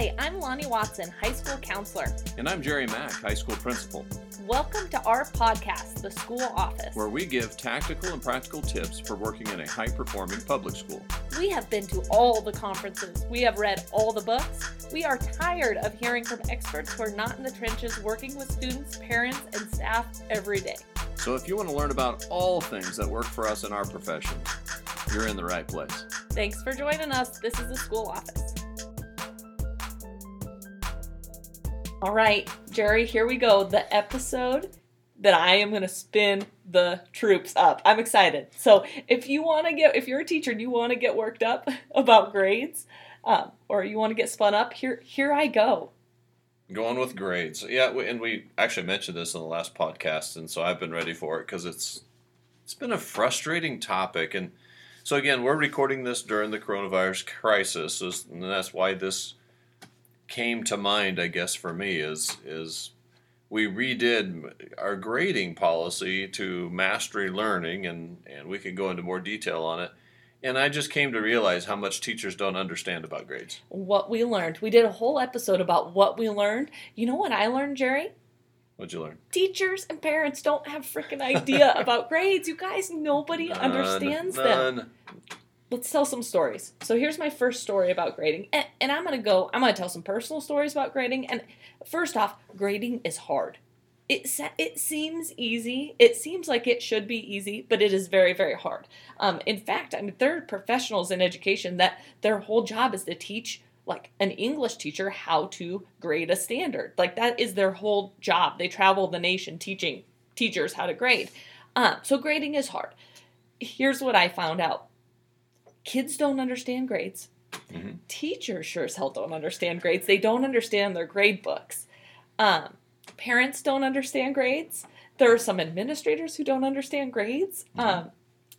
Hi, I'm Loni Watson, high school counselor. And I'm Jerry Mack, high school principal, Welcome to our podcast, The School Office. where we give tactical and practical tips for working in a high performing public school. We have been to all the conferences, we have read all the books. We are tired of hearing from experts who are not in the trenches working with students, parents, and staff every day. So if you want to learn about all things that work for us in our profession, you're in the right place. Thanks for joining us. This is The School Office. All right, Jerry, here we go. The episode that I am going to spin the troops up. I'm excited. So, if you want to get, if you're a teacher and you want to get worked up about grades, um, or you want to get spun up, here, here I go. Going with grades. Yeah, we, and we actually mentioned this in the last podcast, and so I've been ready for it because it's it's been a frustrating topic. And so again, we're recording this during the coronavirus crisis, and that's why this came to mind, I guess, for me is is we redid our grading policy to mastery learning, and and we can go into more detail on it. And I just came to realize how much teachers don't understand about grades. What we learned. We did a whole episode about what we learned. You know what I learned, Jerry? What'd you learn? Teachers and parents don't have freaking idea about grades. You guys, nobody None, understands them. Let's tell some stories. So here's my first story about grading, and, and I'm gonna go. I'm gonna tell some personal stories about grading. And first off, grading is hard. It it seems easy. It seems like it should be easy, but it is very very hard. Um, in fact, I mean there are professionals in education that their whole job is to teach like an English teacher how to grade a standard. Like that is their whole job. They travel the nation teaching teachers how to grade. Um, so grading is hard. Here's what I found out kids don't understand grades. Mhm. Teachers sure as hell don't understand grades. They don't understand their grade books. Um, parents don't understand grades. There are some administrators who don't understand grades. Um,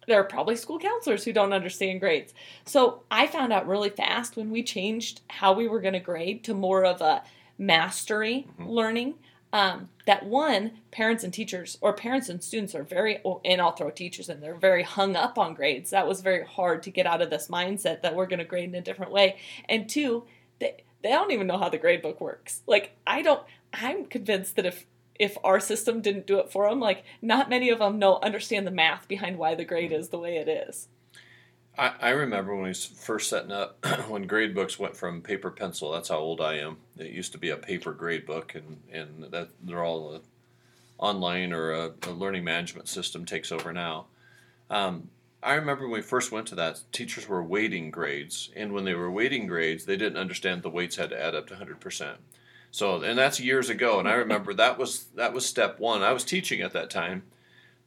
there are probably school counselors who don't understand grades. So I found out really fast when we changed how we were going to grade to more of a mastery learning. Um, that one, parents and teachers, or parents and students are very, oh, and I'll throw teachers in, they're very hung up on grades. That was very hard to get out of this mindset that we're going to grade in a different way. And two, they, they don't even know how the grade book works. Like, I don't, I'm convinced that if if our system didn't do it for them, like not many of them know understand the math behind why the grade is the way it is. I, I remember when we was first setting up when grade books went from paper pencil. That's how old I am. It used to be a paper grade book, and and that they're all uh online or a, a learning management system takes over now. Um, I remember when we first went to that, teachers were weighting grades, and when they were weighting grades, they didn't understand the weights had to add up to hundred percent. So, and that's years ago, and I remember that was that was step one. I was teaching at that time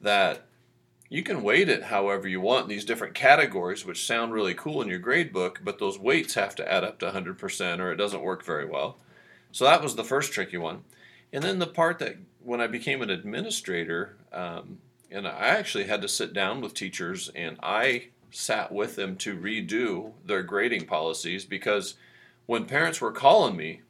that you can weight it however you want in these different categories, which sound really cool in your grade book, but those weights have to add up to 100% or it doesn't work very well. So that was the first tricky one. And then the part that when I became an administrator, um, and I actually had to sit down with teachers and I sat with them to redo their grading policies because when parents were calling me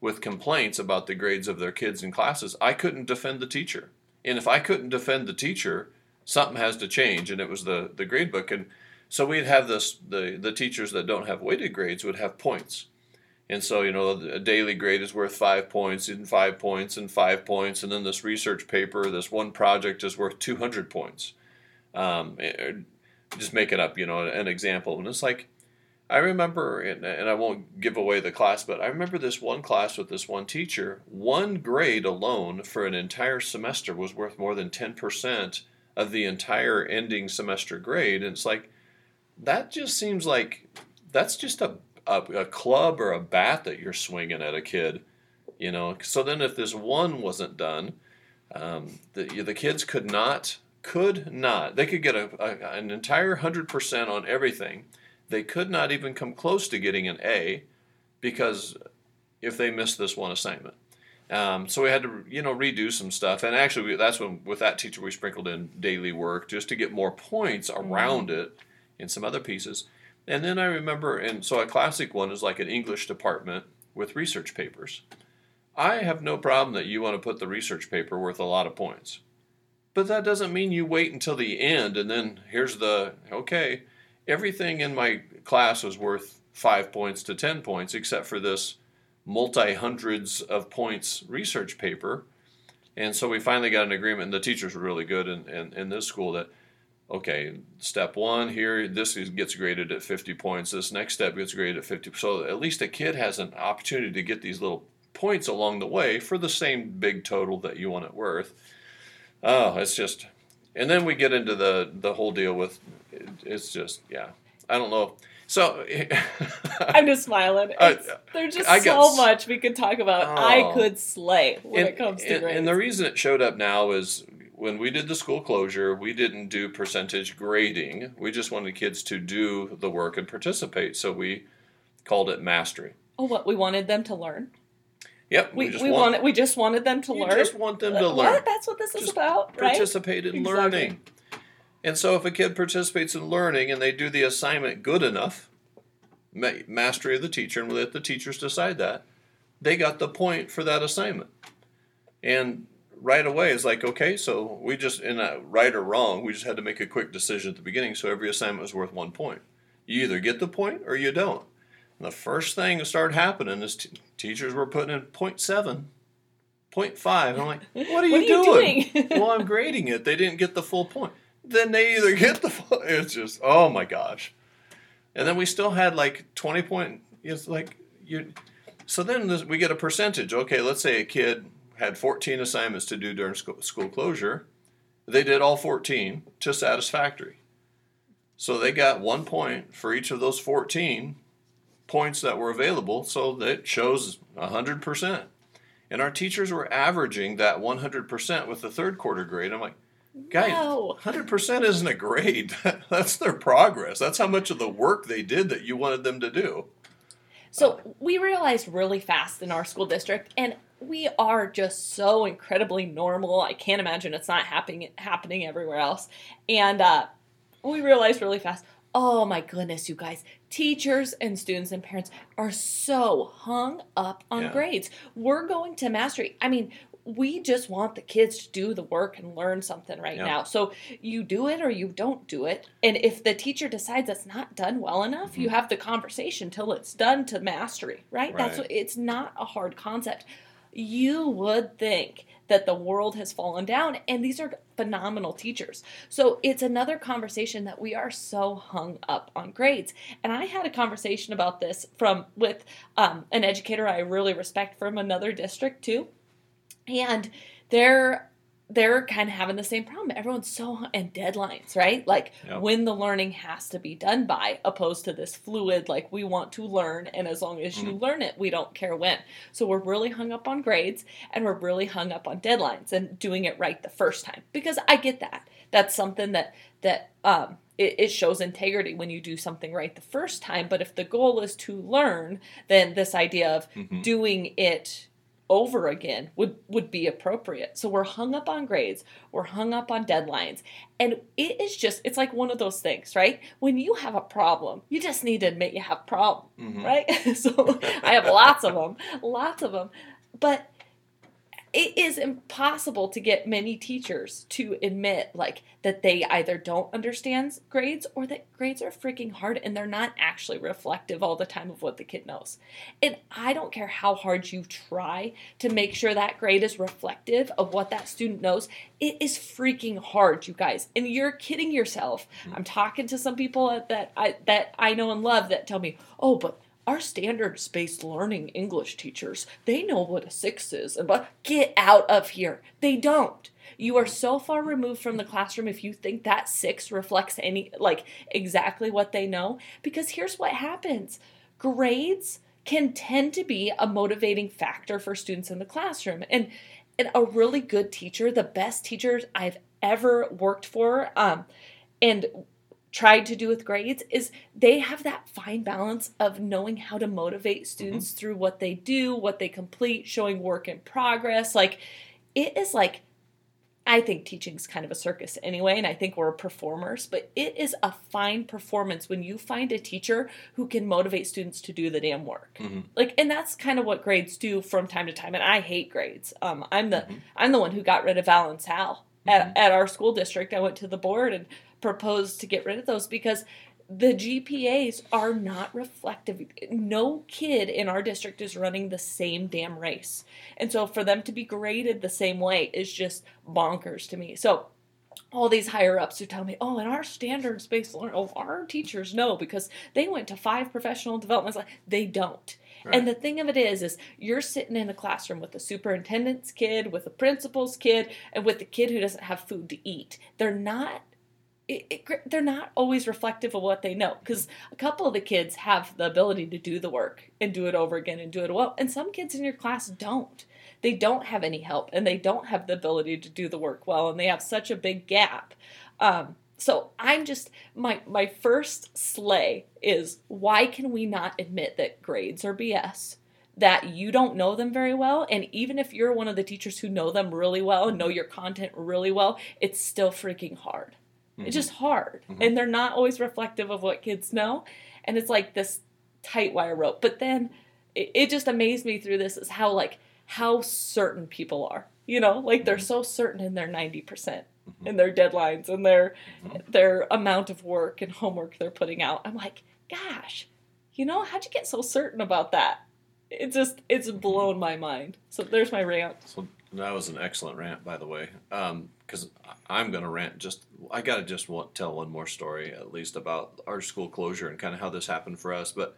with complaints about the grades of their kids in classes, I couldn't defend the teacher. And if I couldn't defend the teacher, something has to change. And it was the, the grade book. And so we'd have this the, the teachers that don't have weighted grades would have points. And so, you know, a daily grade is worth five points, and five points, and five points. And then this research paper, this one project is worth 200 points. Um, eh, just make it up, you know, an example. And it's like, I remember, and, and I won't give away the class, but I remember this one class with this one teacher. One grade alone for an entire semester was worth more than 10% of the entire ending semester grade. And it's like, that just seems like that's just a, a, a club or a bat that you're swinging at a kid, you know. So then, if this one wasn't done, um, the, the kids could not, could not, they could get a, a, an entire 100% on everything they could not even come close to getting an A because if they missed this one assignment. Um, so we had to, you know, redo some stuff. And actually, we, that's when with that teacher we sprinkled in daily work just to get more points around it in some other pieces. And then I remember, and so a classic one is like an English department with research papers. I have no problem that you want to put the research paper worth a lot of points. But that doesn't mean you wait until the end and then here's the okay, everything in my class was worth five points to ten points except for this multi hundreds of points research paper. And so we finally got an agreement, and the teachers were really good in, in, in this school that, okay, step one here, this is, gets graded at 50 points. This next step gets graded at 50. So at least a kid has an opportunity to get these little points along the way for the same big total that you want it worth. Oh, it's just, and then we get into the the whole deal with, it's just yeah, I don't know. So I'm just smiling. I- It's, there's just I so got s- much we could talk about. I Oh. could slay when and, it comes to and, grades. and the reason it showed up now is when we did the school closure, we didn't do percentage grading. We just wanted kids to do the work and participate. So we called it mastery. oh, what we wanted them to learn. Yep, We, we, just wanted we just wanted them to you learn. just want them Uh, to learn. What? That's what this is Just about, right? participate in Exactly. learning. And so, if a kid participates in learning and they do the assignment good enough, ma- mastery of the teacher, and we let the teachers decide that, they got the point for that assignment. And right away, it's like, okay, so we just, in a right or wrong, we just had to make a quick decision at the beginning. So every assignment was worth one point. You either get the point or you don't. And the first thing that started happening is t- teachers were putting in 0.7, 0.5. And I'm like, what are you What are you doing? doing? well, I'm grading it. They didn't get the full point. Then they either get the. It's just oh my gosh. And then we still had like 20 point. It's like you. So then this, we get a percentage. Okay, let's say a kid had 14 assignments to do during school, school closure. They did all 14 to satisfactory. So they got one point for each of those 14 points that were available. So that shows 100%. And our teachers were averaging that 100% with the third quarter grade. I'm like, guys, No. 100% isn't a grade. That's their progress. That's how much of the work they did that you wanted them to do. So we realized really fast in our school district, and we are just so incredibly normal. I can't imagine it's not happening happening everywhere else. And uh, we realized really fast. Oh my goodness, you guys! Teachers and students and parents are so hung up on Yeah. grades. We're going to mastery. I mean, we just want the kids to do the work and learn something right Yeah. now. So you do it or you don't do it. And if the teacher decides it's not done well enough, you have the conversation till it's done to mastery, right? That's what, it's not a hard concept. You would think that the world has fallen down and these are phenomenal teachers. So it's another conversation that we are so hung up on grades. And I had a conversation about this from with um, an educator I really respect from another district too and they're they're kind of having the same problem. Everyone's so and deadlines, right? Like Yep. when the learning has to be done by, opposed to this fluid, like we want to learn, and as long as you learn it, we don't care when. So we're really hung up on grades, and we're really hung up on deadlines and doing it right the first time. Because I get that. That's something that that um, it, it shows integrity when you do something right the first time. But if the goal is to learn, then this idea of Mhm. doing it over again would would be appropriate. So we're hung up on grades, we're hung up on deadlines, and it is just it's like one of those things, right? When you have a problem, you just need to admit you have a problem, Mhm. right? so I have lots of them, lots of them. But it is impossible to get many teachers to admit like that they either don't understand grades or that grades are freaking hard and they're not actually reflective all the time of what the kid knows. And I don't care how hard you try to make sure that grade is reflective of what that student knows. It is freaking hard, you guys. And you're kidding yourself. Hmm. I'm talking to some people that I that I know and love that tell me, "Oh, but our standards based learning English teachers, they know what a six is. And but get out of here. They don't. You are so far removed from the classroom if you think that six reflects any like exactly what they know. Because here's what happens. Grades can tend to be a motivating factor for students in the classroom. And and a really good teacher, the best teachers I've ever worked for, um, and tried to do with grades is they have that fine balance of knowing how to motivate students through what they do, what they complete, showing work in progress. Like it is like I think teaching's kind of a circus anyway, and I think we're performers, but it is a fine performance when you find a teacher who can motivate students to do the damn work. Mhm. Like, and that's kind of what grades do from time to time. And I hate grades. Um, I'm the Mhm. I'm the one who got rid of Val and Sal at, at our school district. I went to the board and proposed to get rid of those because the GPAs are not reflective. No kid in our district is running the same damn race. And so for them to be graded the same way is just bonkers to me. So all these higher ups who tell me, oh, in our standards based learning, oh, our teachers know because they went to five professional developments. They don't. Right. And the thing of it is, is you're sitting in a classroom with the superintendent's kid, with the principal's kid, and with the kid who doesn't have food to eat. They're not it, it, they're not always reflective of what they know because a couple of the kids have the ability to do the work and do it over again and do it well and some kids in your class don't. They don't have any help and they don't have the ability to do the work well and they have such a big gap. Um, so i'm just my my first slay is why can we not admit that grades are bs that you don't know them very well and even if you're one of the teachers who know them really well and know your content really well it's still freaking hard Mm-hmm. It's just hard. Mm-hmm. And they're not always reflective of what kids know. And it's like this tight wire rope. But then it, it just amazed me through this is how like how certain people are. You know, like they're mm-hmm. so certain in their 90% mm-hmm. in their deadlines and their mm-hmm. their amount of work and homework they're putting out. I'm like, gosh, you know, how'd you get so certain about that? It just it's blown my mind. So there's my rant. So that was an excellent rant, by the way. Because I'm going to rant just, I got to just want, tell one more story, at least about our school closure and kind of how this happened for us. But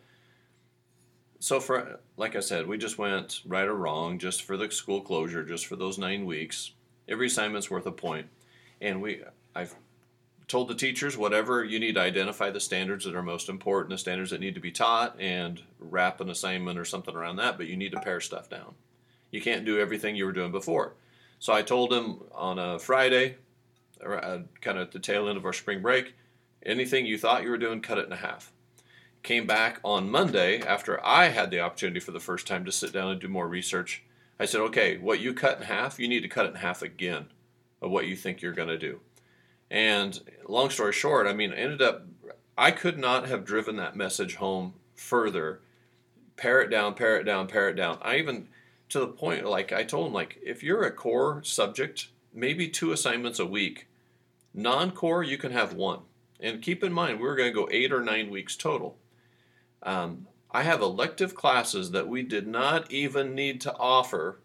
so, for like I said, we just went right or wrong just for the school closure, just for those nine weeks. Every assignment's worth a. And we, I've told the teachers whatever you need to identify the standards that are most important, the standards that need to be taught, and wrap an assignment or something around that, but you need to pare stuff down. You can't do everything you were doing before. So I told him on a Friday, uh, kind of at the tail end of our spring break, anything you thought you were doing, cut it in half. Came back on Monday after I had the opportunity for the first time to sit down and do more research. I said, okay, what you cut in half, you need to cut it in half again of what you think you're going to do. And long story short, I mean, ended up, I could not have driven that message home further. Pare it down, pare it down, pare it down. I even, to the point like I told him like if you're a core subject, maybe two assignments a week. Non-core, you can have one. And keep in mind, we're going to go eight or nine weeks total. Um, I have elective classes that we did not even need to offer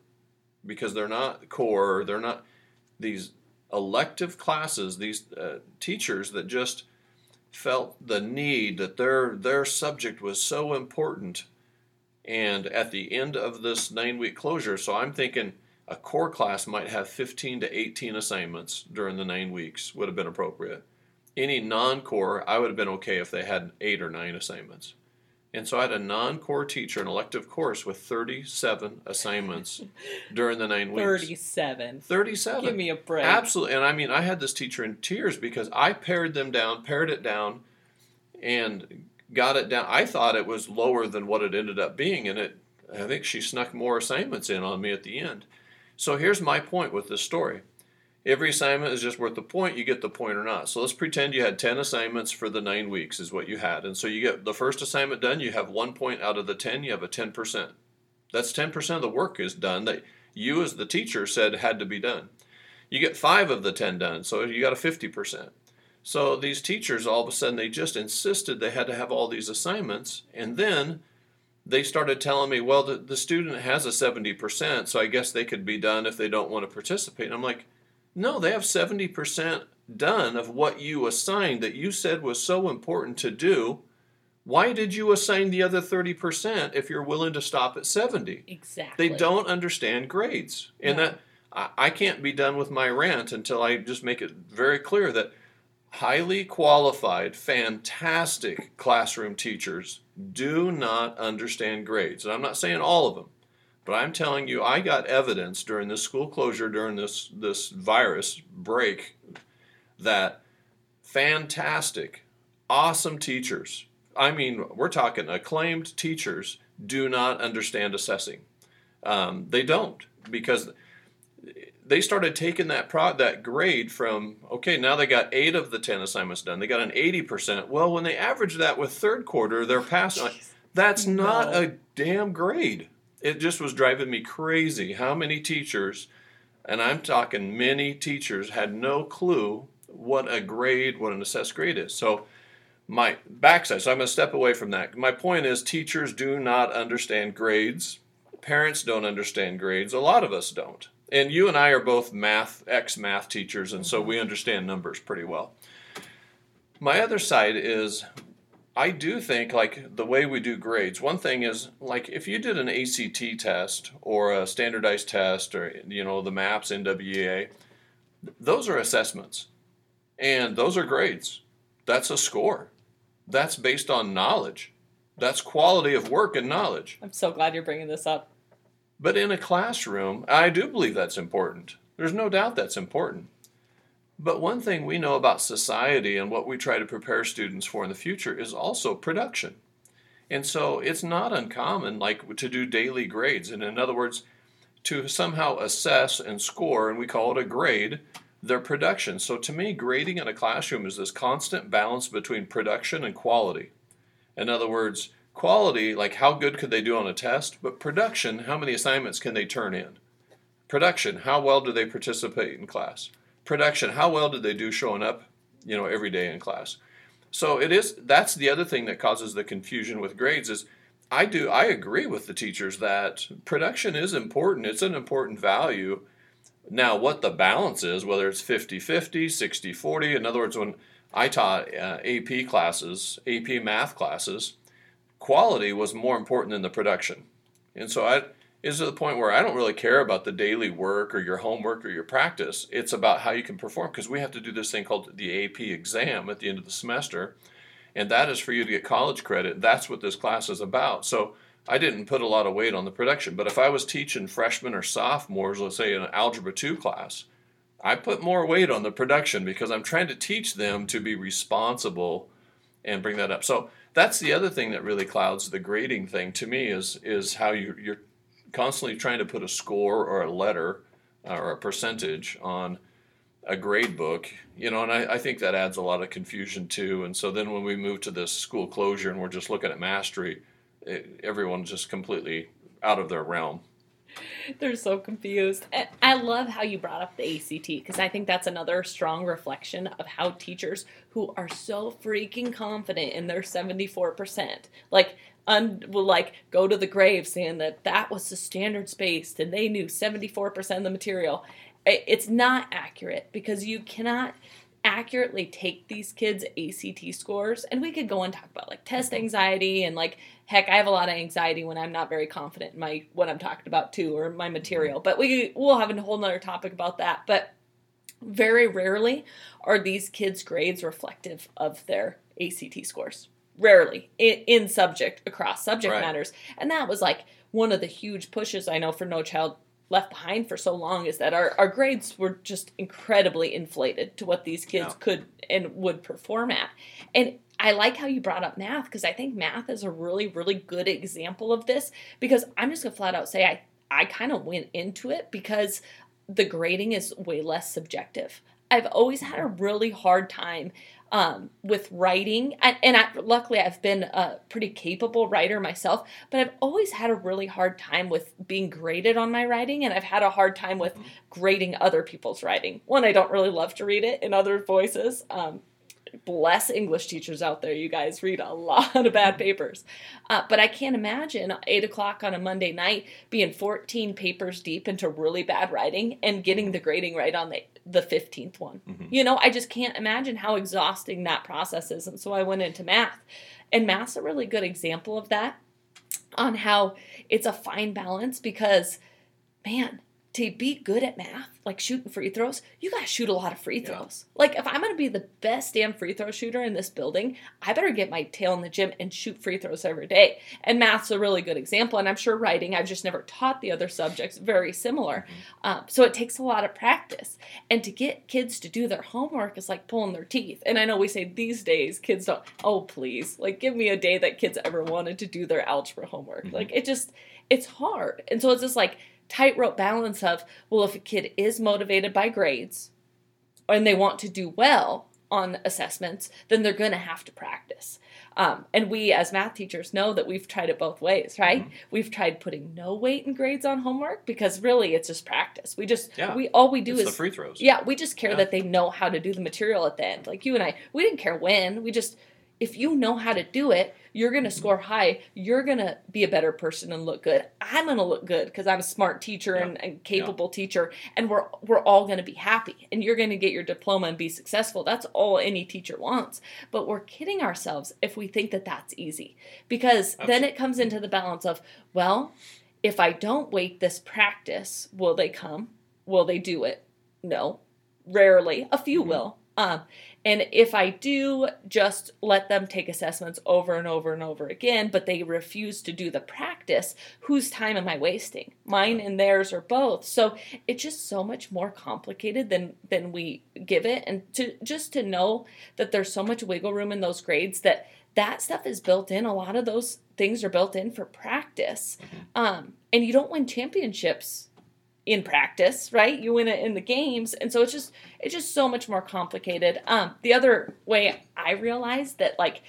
because they're not core. They're not these elective classes. These uh, teachers that just felt the need that their their subject was so important and at the end of this nine week closure, so I'm thinking a core class might have 15 to 18 assignments during the nine weeks, would have been appropriate. Any non core, I would have been okay if they had eight or nine assignments. And so I had a non core teacher, an elective course with 37 assignments during the nine weeks. 37. 37. Give me a break. Absolutely. And I mean, I had this teacher in tears because I pared them down, pared it down, and got it down. I thought it was lower than what it ended up being, and it. I think she snuck more assignments in on me at the end. So here's my point with this story. Every assignment is just worth the point. You get the point or not. So let's pretend you had 10 assignments for the nine weeks, is what you had. And so you get the first assignment done, you have one point out of the 10, you have a 10%. That's 10% of the work is done that you, as the teacher, said had to be done. You get five of the 10 done, so you got a 50%. So these teachers, all of a sudden, they just insisted they had to have all these assignments. And then they started telling me, well, the, the student has a 70%, so I guess they could be done if they don't want to participate. And I'm like, no, they have 70% done of what you assigned that you said was so important to do. Why did you assign the other 30% if you're willing to stop at 70? Exactly. They don't understand grades. And that I, I can't be done with my rant until I just make it very clear that highly qualified, fantastic classroom teachers do not understand grades. And I'm not saying all of them, but I'm telling you, I got evidence during this school closure, during this, this virus break, that fantastic, awesome teachers, I mean, we're talking acclaimed teachers, do not understand assessing. Um, they don't because they started taking that pro that grade from okay now they got eight of the ten assignments done they got an 80% well when they average that with third quarter they're passing that's no. not a damn grade it just was driving me crazy how many teachers and i'm talking many teachers had no clue what a grade what an assessed grade is so my backside. So I'm going to step away from that. My point is, teachers do not understand grades. Parents don't understand grades. A lot of us don't. And you and I are both math, ex math teachers, and so we understand numbers pretty well. My other side is I do think like the way we do grades. One thing is like if you did an ACT test or a standardized test or you know the MAPS NWEA, those are assessments, and those are grades. That's a score. That's based on knowledge. That's quality of work and knowledge. I'm so glad you're bringing this up. But in a classroom, I do believe that's important. There's no doubt that's important. But one thing we know about society and what we try to prepare students for in the future is also production. And so it's not uncommon like to do daily grades and in other words to somehow assess and score and we call it a grade their production. So to me grading in a classroom is this constant balance between production and quality. In other words, quality like how good could they do on a test, but production how many assignments can they turn in? Production how well do they participate in class? production how well did they do showing up you know every day in class so it is that's the other thing that causes the confusion with grades is i do i agree with the teachers that production is important it's an important value now what the balance is whether it's 50 50 60 40 in other words when i taught uh, ap classes ap math classes quality was more important than the production and so i is to the point where I don't really care about the daily work or your homework or your practice. It's about how you can perform because we have to do this thing called the AP exam at the end of the semester. And that is for you to get college credit. That's what this class is about. So I didn't put a lot of weight on the production. But if I was teaching freshmen or sophomores, let's say in an Algebra 2 class, I put more weight on the production because I'm trying to teach them to be responsible and bring that up. So that's the other thing that really clouds the grading thing to me is is how you, you're constantly trying to put a score or a letter uh, or a percentage on a grade book, you know, and I, I, think that adds a lot of confusion too. And so then when we move to this school closure and we're just looking at mastery, it, everyone's just completely out of their realm. They're so confused. I love how you brought up the ACT because I think that's another strong reflection of how teachers who are so freaking confident in their 74%, like un, will like go to the grave saying that that was the standards based and they knew 74% of the material. It's not accurate because you cannot accurately take these kids' ACT scores. And we could go and talk about like test mm-hmm. anxiety and like heck, I have a lot of anxiety when I'm not very confident in my what I'm talking about too or my mm-hmm. material. But we we'll have a whole nother topic about that. But very rarely are these kids' grades reflective of their ACT scores rarely in, in subject across subject right. matters and that was like one of the huge pushes i know for no child left behind for so long is that our, our grades were just incredibly inflated to what these kids yeah. could and would perform at. And i like how you brought up math because i think math is a really really good example of this because i'm just gonna flat out say i i kind of went into it because the grading is way less subjective. I've always had a mm-hmm. really hard time um, with writing. And, and I, luckily, I've been a pretty capable writer myself, but I've always had a really hard time with being graded on my writing, and I've had a hard time with grading other people's writing. One, I don't really love to read it in other voices. Um, bless English teachers out there. You guys read a lot of bad papers. Uh, but I can't imagine 8 o'clock on a Monday night being 14 papers deep into really bad writing and getting the grading right on the, the 15th one. Mm-hmm. You know, I just can't imagine how exhausting that process is. And so I went into math. And math's a really good example of that on how it's a fine balance because, man, to be good at math, like shooting free throws, you gotta shoot a lot of free throws. Yeah. Like if I'm gonna be the best damn free throw shooter in this building, I better get my tail in the gym and shoot free throws every day. And math's a really good example. And I'm sure writing, I've just never taught the other subjects, very similar. Mm-hmm. Um, so it takes a lot of practice. And to get kids to do their homework is like pulling their teeth. And I know we say these days kids don't, oh please, like give me a day that kids ever wanted to do their algebra homework. Mm-hmm. Like it just, it's hard. And so it's just like, tightrope balance of, well, if a kid is motivated by grades and they want to do well on assessments, then they're going to have to practice. Um, and we, as math teachers, know that we've tried it both ways, right? Mm-hmm. We've tried putting no weight in grades on homework because really it's just practice. We just, yeah. we all we do it's is the free throws. Yeah, we just care yeah. that they know how to do the material at the end. Like you and I, we didn't care when. We just if you know how to do it, you're going to score high. You're going to be a better person and look good. I'm going to look good because I'm a smart teacher Yeah. and, and capable teacher, and we're we're all going to be happy. And you're going to get your diploma and be successful. That's all any teacher wants. But we're kidding ourselves if we think that that's easy, because then it comes into the balance of well, if I don't wait this practice, will they come? Will they do it? No, rarely. A few Mhm. will. Um, and if I do just let them take assessments over and over and over again, but they refuse to do the practice, whose time am I wasting? Mine and theirs or both. So it's just so much more complicated than than we give it. And to just to know that there's so much wiggle room in those grades that that stuff is built in. A lot of those things are built in for practice. Um, and you don't win championships in practice, right? You win it in the games, and so it's just it's just so much more complicated. Um, the other way I realized that like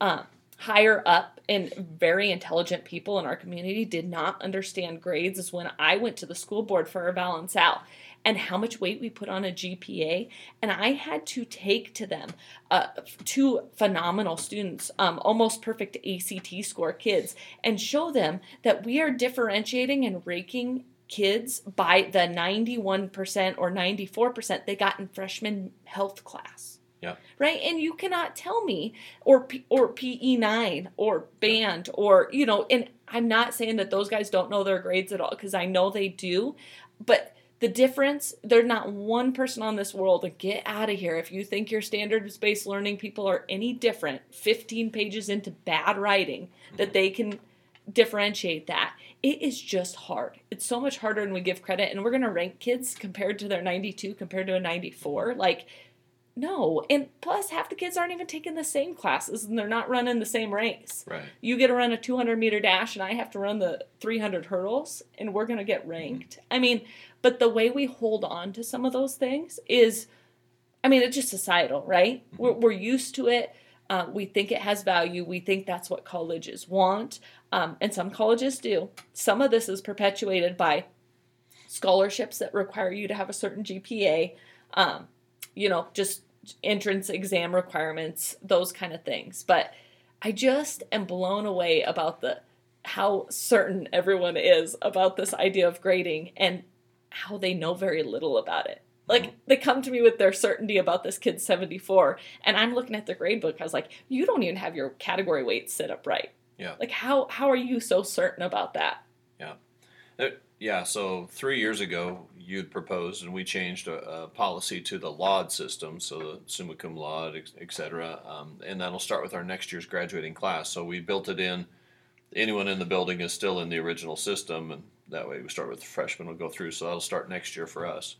um, higher up and very intelligent people in our community did not understand grades is when I went to the school board for our balance out and how much weight we put on a GPA. And I had to take to them uh, two phenomenal students, um, almost perfect ACT score kids, and show them that we are differentiating and ranking kids by the 91% or 94% they got in freshman health class. Yeah. right? And you cannot tell me or P, or pe9 or band or you know and i'm not saying that those guys don't know their grades at all because i know they do but the difference there's not one person on this world and get out of here. If you think your standards based learning people are any different 15 pages into bad writing that mm-hmm. they can differentiate that it is just hard. It's so much harder than we give credit and we're going to rank kids compared to their 92 compared to a 94 like no. And plus half the kids aren't even taking the same classes and they're not running the same race. Right. you get to run a 200 meter dash and i have to run the 300 hurdles and we're going to get ranked. I mean but the way we hold on to some of those things is i mean it's just societal right? We're, we're used to it. Uh, we think it has value. We think that's what colleges want um, and some colleges do. Some of this is perpetuated by scholarships that require you to have a certain gpa um, you know just entrance exam requirements those kind of things. But i just am blown away about the how certain everyone is about this idea of grading and how they know very little about it. Like they come to me with their certainty about this kid's 74 and i'm looking at their grade book i was like you don't even have your category weights set up right Yeah. like how how are you so certain about that Uh, yeah, so three years ago, you'd proposed, and we changed a, a policy to the LAUD system, so the summa cum laude, et, et cetera, um, and that'll start with our next year's graduating class. So we built it in. Anyone in the building is still in the original system, and that way we start with the freshmen, we'll go through, so that'll start next year for us.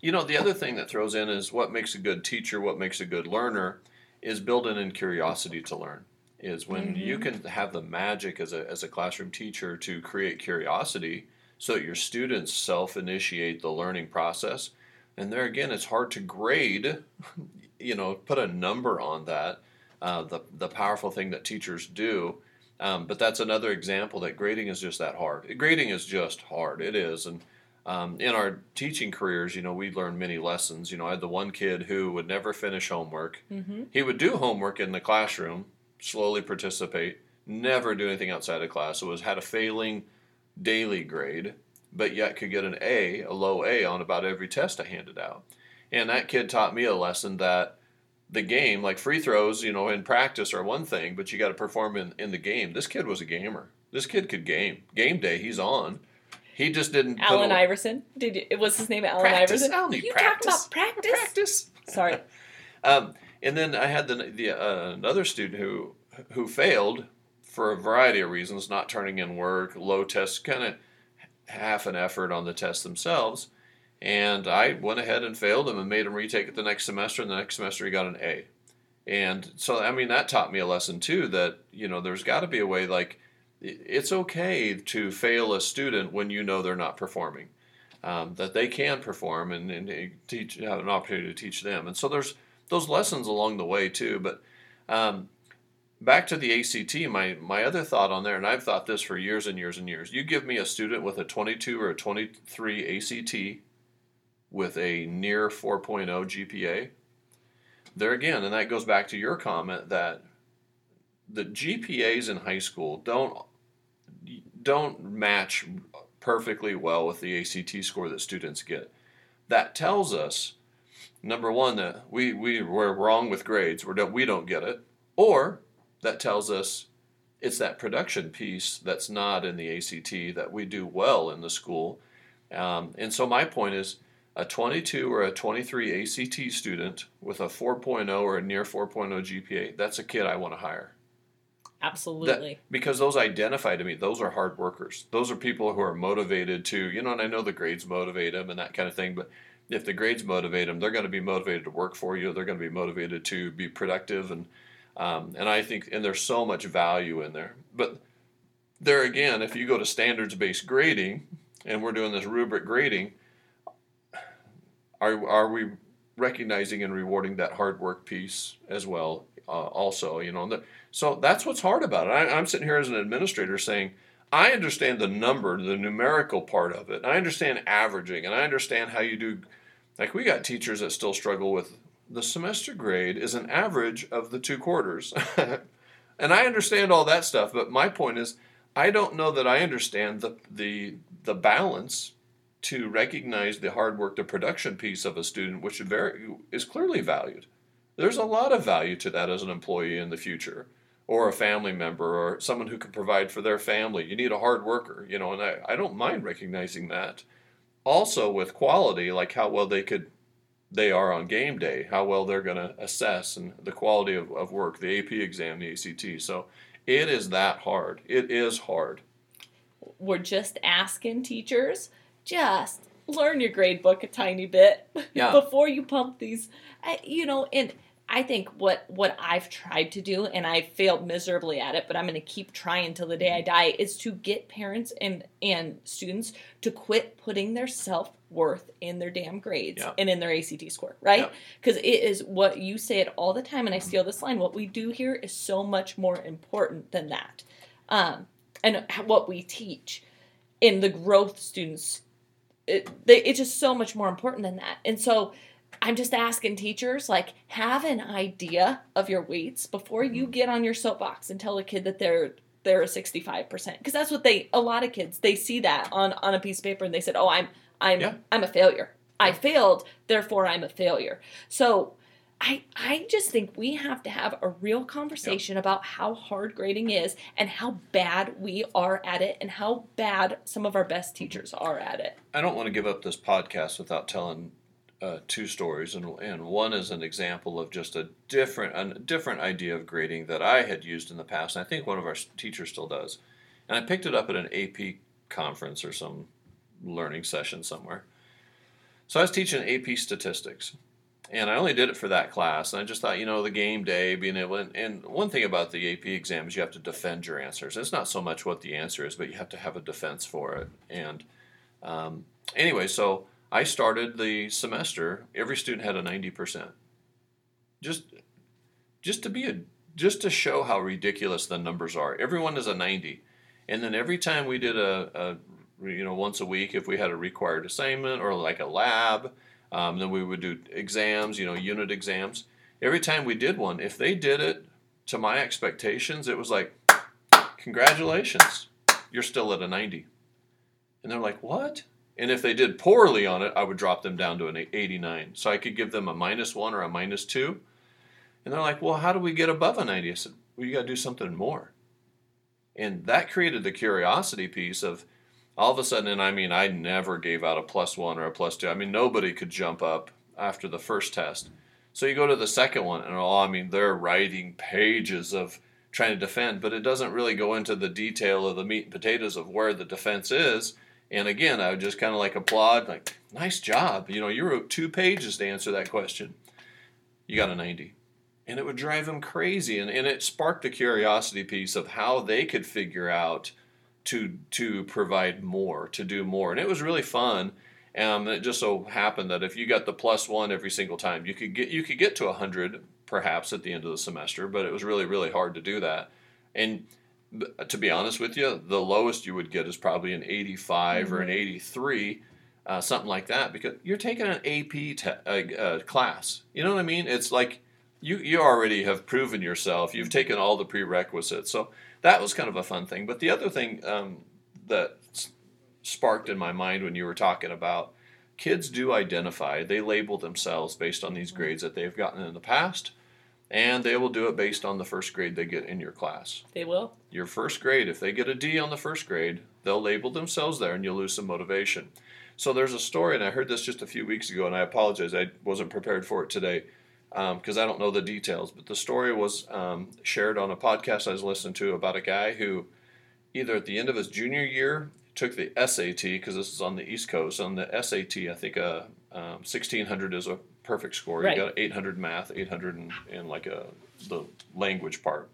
You know, the other thing that throws in is what makes a good teacher, what makes a good learner, is building in curiosity to learn. Is when you can have the magic as a, as a classroom teacher to create curiosity so that your students self initiate the learning process. And there again, it's hard to grade, you know, put a number on that, uh, the, the powerful thing that teachers do. Um, but that's another example that grading is just that hard. Grading is just hard. It is. And um, in our teaching careers, you know, we learned many lessons. You know, I had the one kid who would never finish homework. mm-hmm. He would do homework in the classroom, slowly participate, never do anything outside of class. So was had a failing daily grade, but yet could get an A, a low A on about every test I handed out. And that kid taught me a lesson that the game, like free throws, you know, in practice are one thing, but you got to perform in, in the game. This kid was a gamer. This kid could game. Game day, he's on. He just didn't. Allen a- Iverson. Did you, was his name Allen Practice. Iverson? I don't need you practice. talk about practice? Practice. Sorry. Um, and then I had the, the uh, another student who who failed for a variety of reasons, not turning in work, low tests, kind of half an effort on the tests themselves. And I went ahead and failed him and made him retake it the next semester. And the next semester he got an A. And so I mean that taught me a lesson too that you know there's got to be a way like it's okay to fail a student when you know they're not performing. Um, that they can perform and, and teach have an opportunity to teach them. And so there's those lessons along the way too. But um, back to the ACT, my my other thought on there, and I've thought this for years and years and years. You give me a student with a 22 or a 23 ACT with a near 4.0 GPA. There again, and that goes back to your comment that the GPAs in high school don't don't match perfectly well with the ACT score that students get. That tells us number one that we, we we're wrong with grades we're, we don't get it or that tells us it's that production piece that's not in the act that we do well in the school. Um, and so my point is a 22 or a 23 act student with a 4.0 or a near 4.0 gpa that's a kid i want to hire. Absolutely. That, because those identify to me those are hard workers. Those are people who are motivated to you know and i know the grades motivate them and that kind of thing but if the grades motivate them, they're going to be motivated to work for you. They're going to be motivated to be productive, and um, and I think and there's so much value in there. But there again, if you go to standards based grading, and we're doing this rubric grading, are are we recognizing and rewarding that hard work piece as well? Uh, also, you know, the, so that's what's hard about it. I, I'm sitting here as an administrator saying I understand the number, the numerical part of it. I understand averaging, and I understand how you do like we got teachers that still struggle with the semester grade is an average of the two quarters. and I understand all that stuff, but my point is I don't know that I understand the the the balance to recognize the hard work, the production piece of a student, which very, is clearly valued. There's a lot of value to that as an employee in the future, or a family member, or someone who can provide for their family. You need a hard worker, you know, and I, I don't mind recognizing that also with quality, like how well they could they are on game day, how well they're going to assess and the quality of, of work, the AP exam, the ACT. So it is that hard. It is hard. We're just asking teachers, just learn your grade book a tiny bit yeah. before you pump these, uh, you know, and I think what what I've tried to do, and I failed miserably at it, but I'm going to keep trying till the day I die, is to get parents and and students to quit putting their self worth in their damn grades and in their ACT score, right? Because it is what you say it all the time, and I steal this line. What we do here is so much more important than that, um, and what we teach in the growth students, it, they, it's just so much more important than that, and so I'm just asking teachers, like, have an idea of your weights before you mm-hmm. get on your soapbox and tell a kid that they're they're a 65% because that's what they a lot of kids they see that on on a piece of paper and they said oh i'm i'm yeah. i'm a failure i failed therefore i'm a failure so I, I just think we have to have a real conversation yep. about how hard grading is and how bad we are at it and how bad some of our best teachers are at it. I don't want to give up this podcast without telling uh, two stories, and and one is an example of just a different a different idea of grading that I had used in the past, and I think one of our teachers still does. And I picked it up at an AP conference or some learning session somewhere. So I was teaching AP statistics, and I only did it for that class. And I just thought, you know, the game day, being able, and, and one thing about the AP exam is you have to defend your answers. It's not so much what the answer is, but you have to have a defense for it. And um, anyway, so I started the semester, every student had a 90%. Just just to be a just to show how ridiculous the numbers are. Everyone is a 90. And then every time we did a, a you know once a week if we had a required assignment or like a lab, um, then we would do exams, you know, unit exams. Every time we did one, if they did it to my expectations, it was like, congratulations, you're still at a 90. And they're like, what? And if they did poorly on it, I would drop them down to an 89. So I could give them a minus one or a minus two. And they're like, well, how do we get above a 90? I said, well, you got to do something more. And that created the curiosity piece of all of a sudden, and I mean, I never gave out a plus one or a plus two. I mean, nobody could jump up after the first test. So you go to the second one, and oh, I mean, they're writing pages of trying to defend, but it doesn't really go into the detail of the meat and potatoes of where the defense is and again, I would just kind of like applaud, like, nice job. You know, you wrote two pages to answer that question. You got a 90. And it would drive them crazy. And, and it sparked the curiosity piece of how they could figure out to to provide more, to do more. And it was really fun. And it just so happened that if you got the plus one every single time, you could get you could get to hundred perhaps at the end of the semester, but it was really, really hard to do that. And to be honest with you, the lowest you would get is probably an 85 mm-hmm. or an mm-hmm. 83, uh, something like that, because you're taking an AP te- uh, uh, class. You know what I mean? It's like you you already have proven yourself. You've taken all the prerequisites. So that was kind of a fun thing. But the other thing um, that sparked in my mind when you were talking about kids do identify. They label themselves based on these grades that they've gotten in the past, and they will do it based on the first grade they get in your class. They will. Your first grade, if they get a D on the first grade, they'll label themselves there, and you'll lose some motivation. So there's a story, and I heard this just a few weeks ago, and I apologize, I wasn't prepared for it today because um, I don't know the details. But the story was um, shared on a podcast I was listening to about a guy who, either at the end of his junior year, took the SAT because this is on the East Coast. On the SAT, I think uh, um, 1600 is a perfect score. Right. You got 800 math, 800 in, in like a the language part.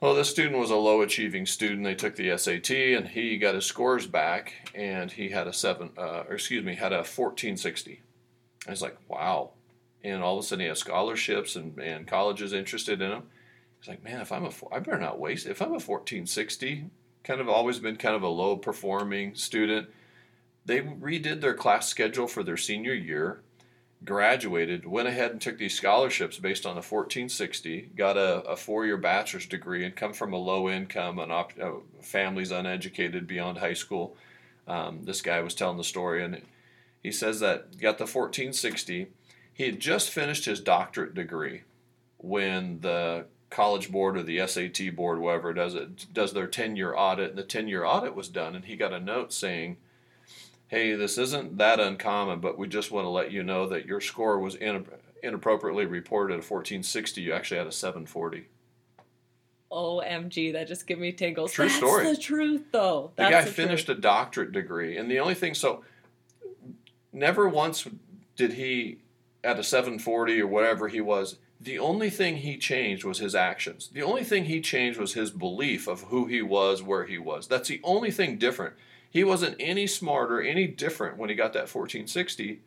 Well, this student was a low achieving student. They took the SAT and he got his scores back and he had a seven, uh, or excuse me, had a 1460. I was like, wow. And all of a sudden he has scholarships and, and colleges interested in him. He's like, man, if I'm a, I better not waste, if I'm a 1460, kind of always been kind of a low performing student. They redid their class schedule for their senior year graduated, went ahead and took these scholarships based on the 1460, got a, a four year bachelor's degree, and come from a low income, and op- uh, families uneducated beyond high school. Um, this guy was telling the story, and he says that got the 1460. He had just finished his doctorate degree when the college board or the SAT board, whoever does it, does their 10 year audit, and the 10 year audit was done, and he got a note saying, hey, this isn't that uncommon, but we just want to let you know that your score was inappropriately reported at a 1460. You actually had a 740. OMG, that just gave me tingles. True That's story. the truth, though. The guy the finished truth. a doctorate degree, and the only thing, so never once did he, at a 740 or whatever he was, the only thing he changed was his actions. The only thing he changed was his belief of who he was, where he was. That's the only thing different. He wasn't any smarter, any different when he got that 1460.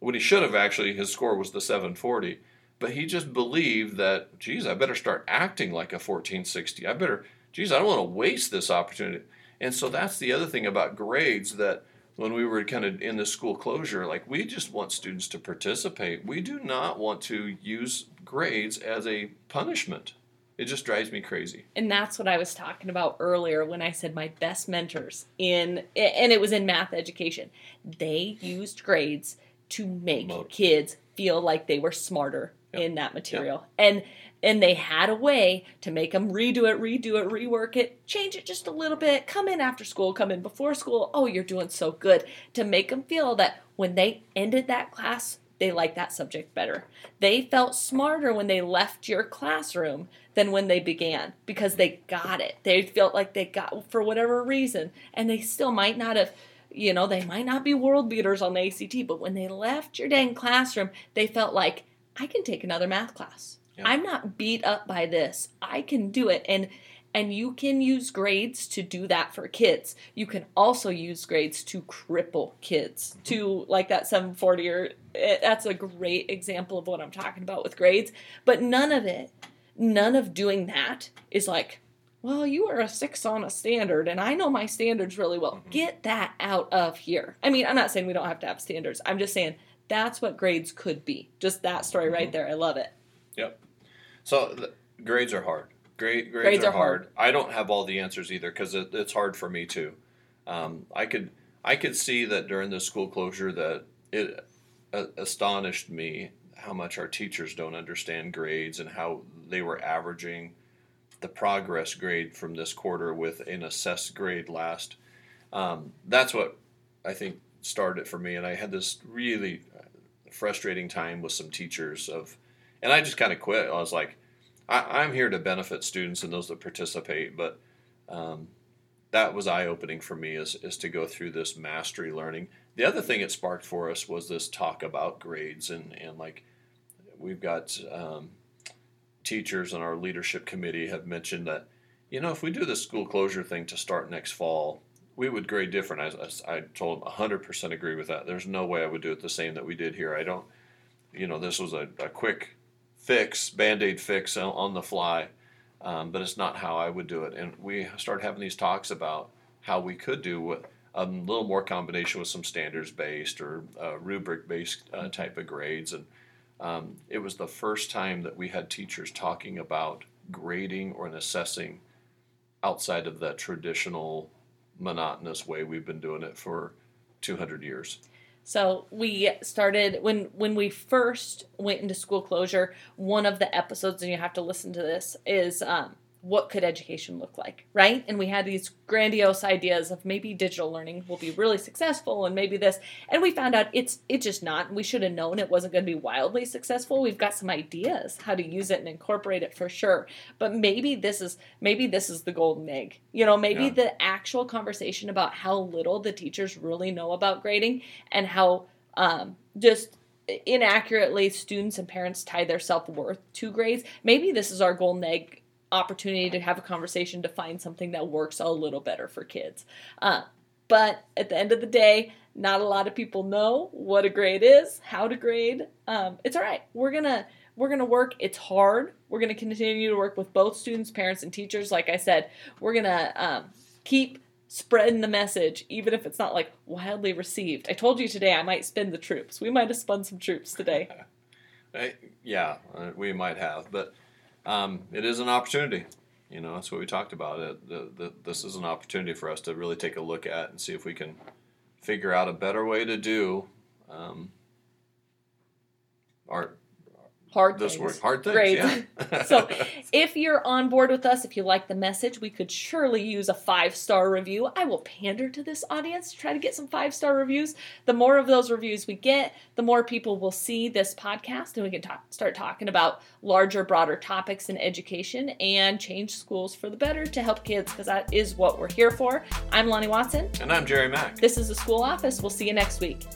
When he should have actually, his score was the 740. But he just believed that, geez, I better start acting like a 1460. I better, geez, I don't want to waste this opportunity. And so that's the other thing about grades that when we were kind of in the school closure, like we just want students to participate. We do not want to use grades as a punishment. It just drives me crazy. And that's what I was talking about earlier when I said my best mentors in, and it was in math education. They used grades to make kids feel like they were smarter Yep. in that material. And and they had a way to make them redo it, redo it, rework it, change it just a little bit, come in after school, come in before school. Oh, you're doing so good to make them feel that when they ended that class, they liked that subject better. They felt smarter when they left your classroom than when they began because they got it. They felt like they got for whatever reason, and they still might not have. You know, they might not be world beaters on the ACT, but when they left your dang classroom, they felt like I can take another math class. Yeah. I'm not beat up by this. I can do it. And and you can use grades to do that for kids. You can also use grades to cripple kids. To like that 740 or eh, that's a great example of what I'm talking about with grades, but none of it none of doing that is like well, you are a six on a standard, and I know my standards really well. Get that out of here. I mean, I'm not saying we don't have to have standards. I'm just saying that's what grades could be. Just that story right there. I love it. Yep. So the, grades are hard. Grade, grades, Grades are, are hard. hard. I don't have all the answers either because it, it's hard for me too. Um, I could I could see that during the school closure that it astonished me how much our teachers don't understand grades and how they were averaging the progress grade from this quarter with an assessed grade last. Um, that's what I think started it for me, and I had this really uh, frustrating time with some teachers of, and I just kind of quit. I was like, I, I'm here to benefit students and those that participate, but um, that was eye opening for me is, is to go through this mastery learning. The other thing it sparked for us was this talk about grades and, and like we've got um, teachers on our leadership committee have mentioned that you know if we do the school closure thing to start next fall we would grade different. I, I, told them 100% agree with that. There's no way i would do it the same that we did here. I don't you know this was a, a quick fix band-aid fix on, on the fly um, but it's not how i would do it and we started having these talks about how we could do a little more combination with some standards based or uh, rubric based uh, type of grades and um, it was the first time that we had teachers talking about grading or assessing outside of that traditional monotonous way we've been doing it for 200 years. So we started when when we first went into school closure. One of the episodes, and you have to listen to this, is um, what could education look like, right? And we had these grandiose ideas of maybe digital learning will be really successful and maybe this. And we found out it's it's just not. We should have known it wasn't going to be wildly successful. We've got some ideas how to use it and incorporate it for sure. But maybe this is maybe this is the golden egg. You know, maybe Yeah. the actual conversation about how little the teachers really know about grading and how um, just inaccurately students and parents tie their self-worth to grades maybe this is our golden egg opportunity to have a conversation to find something that works a little better for kids uh, but at the end of the day not a lot of people know what a grade is how to grade um, it's all right we're gonna we're gonna work it's hard we're gonna continue to work with both students parents and teachers like i said we're gonna um, keep spreading the message, even if it's not like wildly received. I told you today I might spin the troops. We might have spun some troops today. Yeah, uh, we might have, but um, it is an opportunity. You know, that's what we talked about. It, the, the, this is an opportunity for us to really take a look at and see if we can figure out a better way to do um, our Hard this things. work. Hard things. Great. Yeah. so if you're on board with us, if you like the message, we could surely use a five star review. I will pander to this audience to try to get some five star reviews. The more of those reviews we get, the more people will see this podcast, and we can talk, start talking about larger, broader topics in education and change schools for the better to help kids, because that is what we're here for. I'm Loni Watson. and I'm Jerry Mack. This is the school office. We'll see you next week.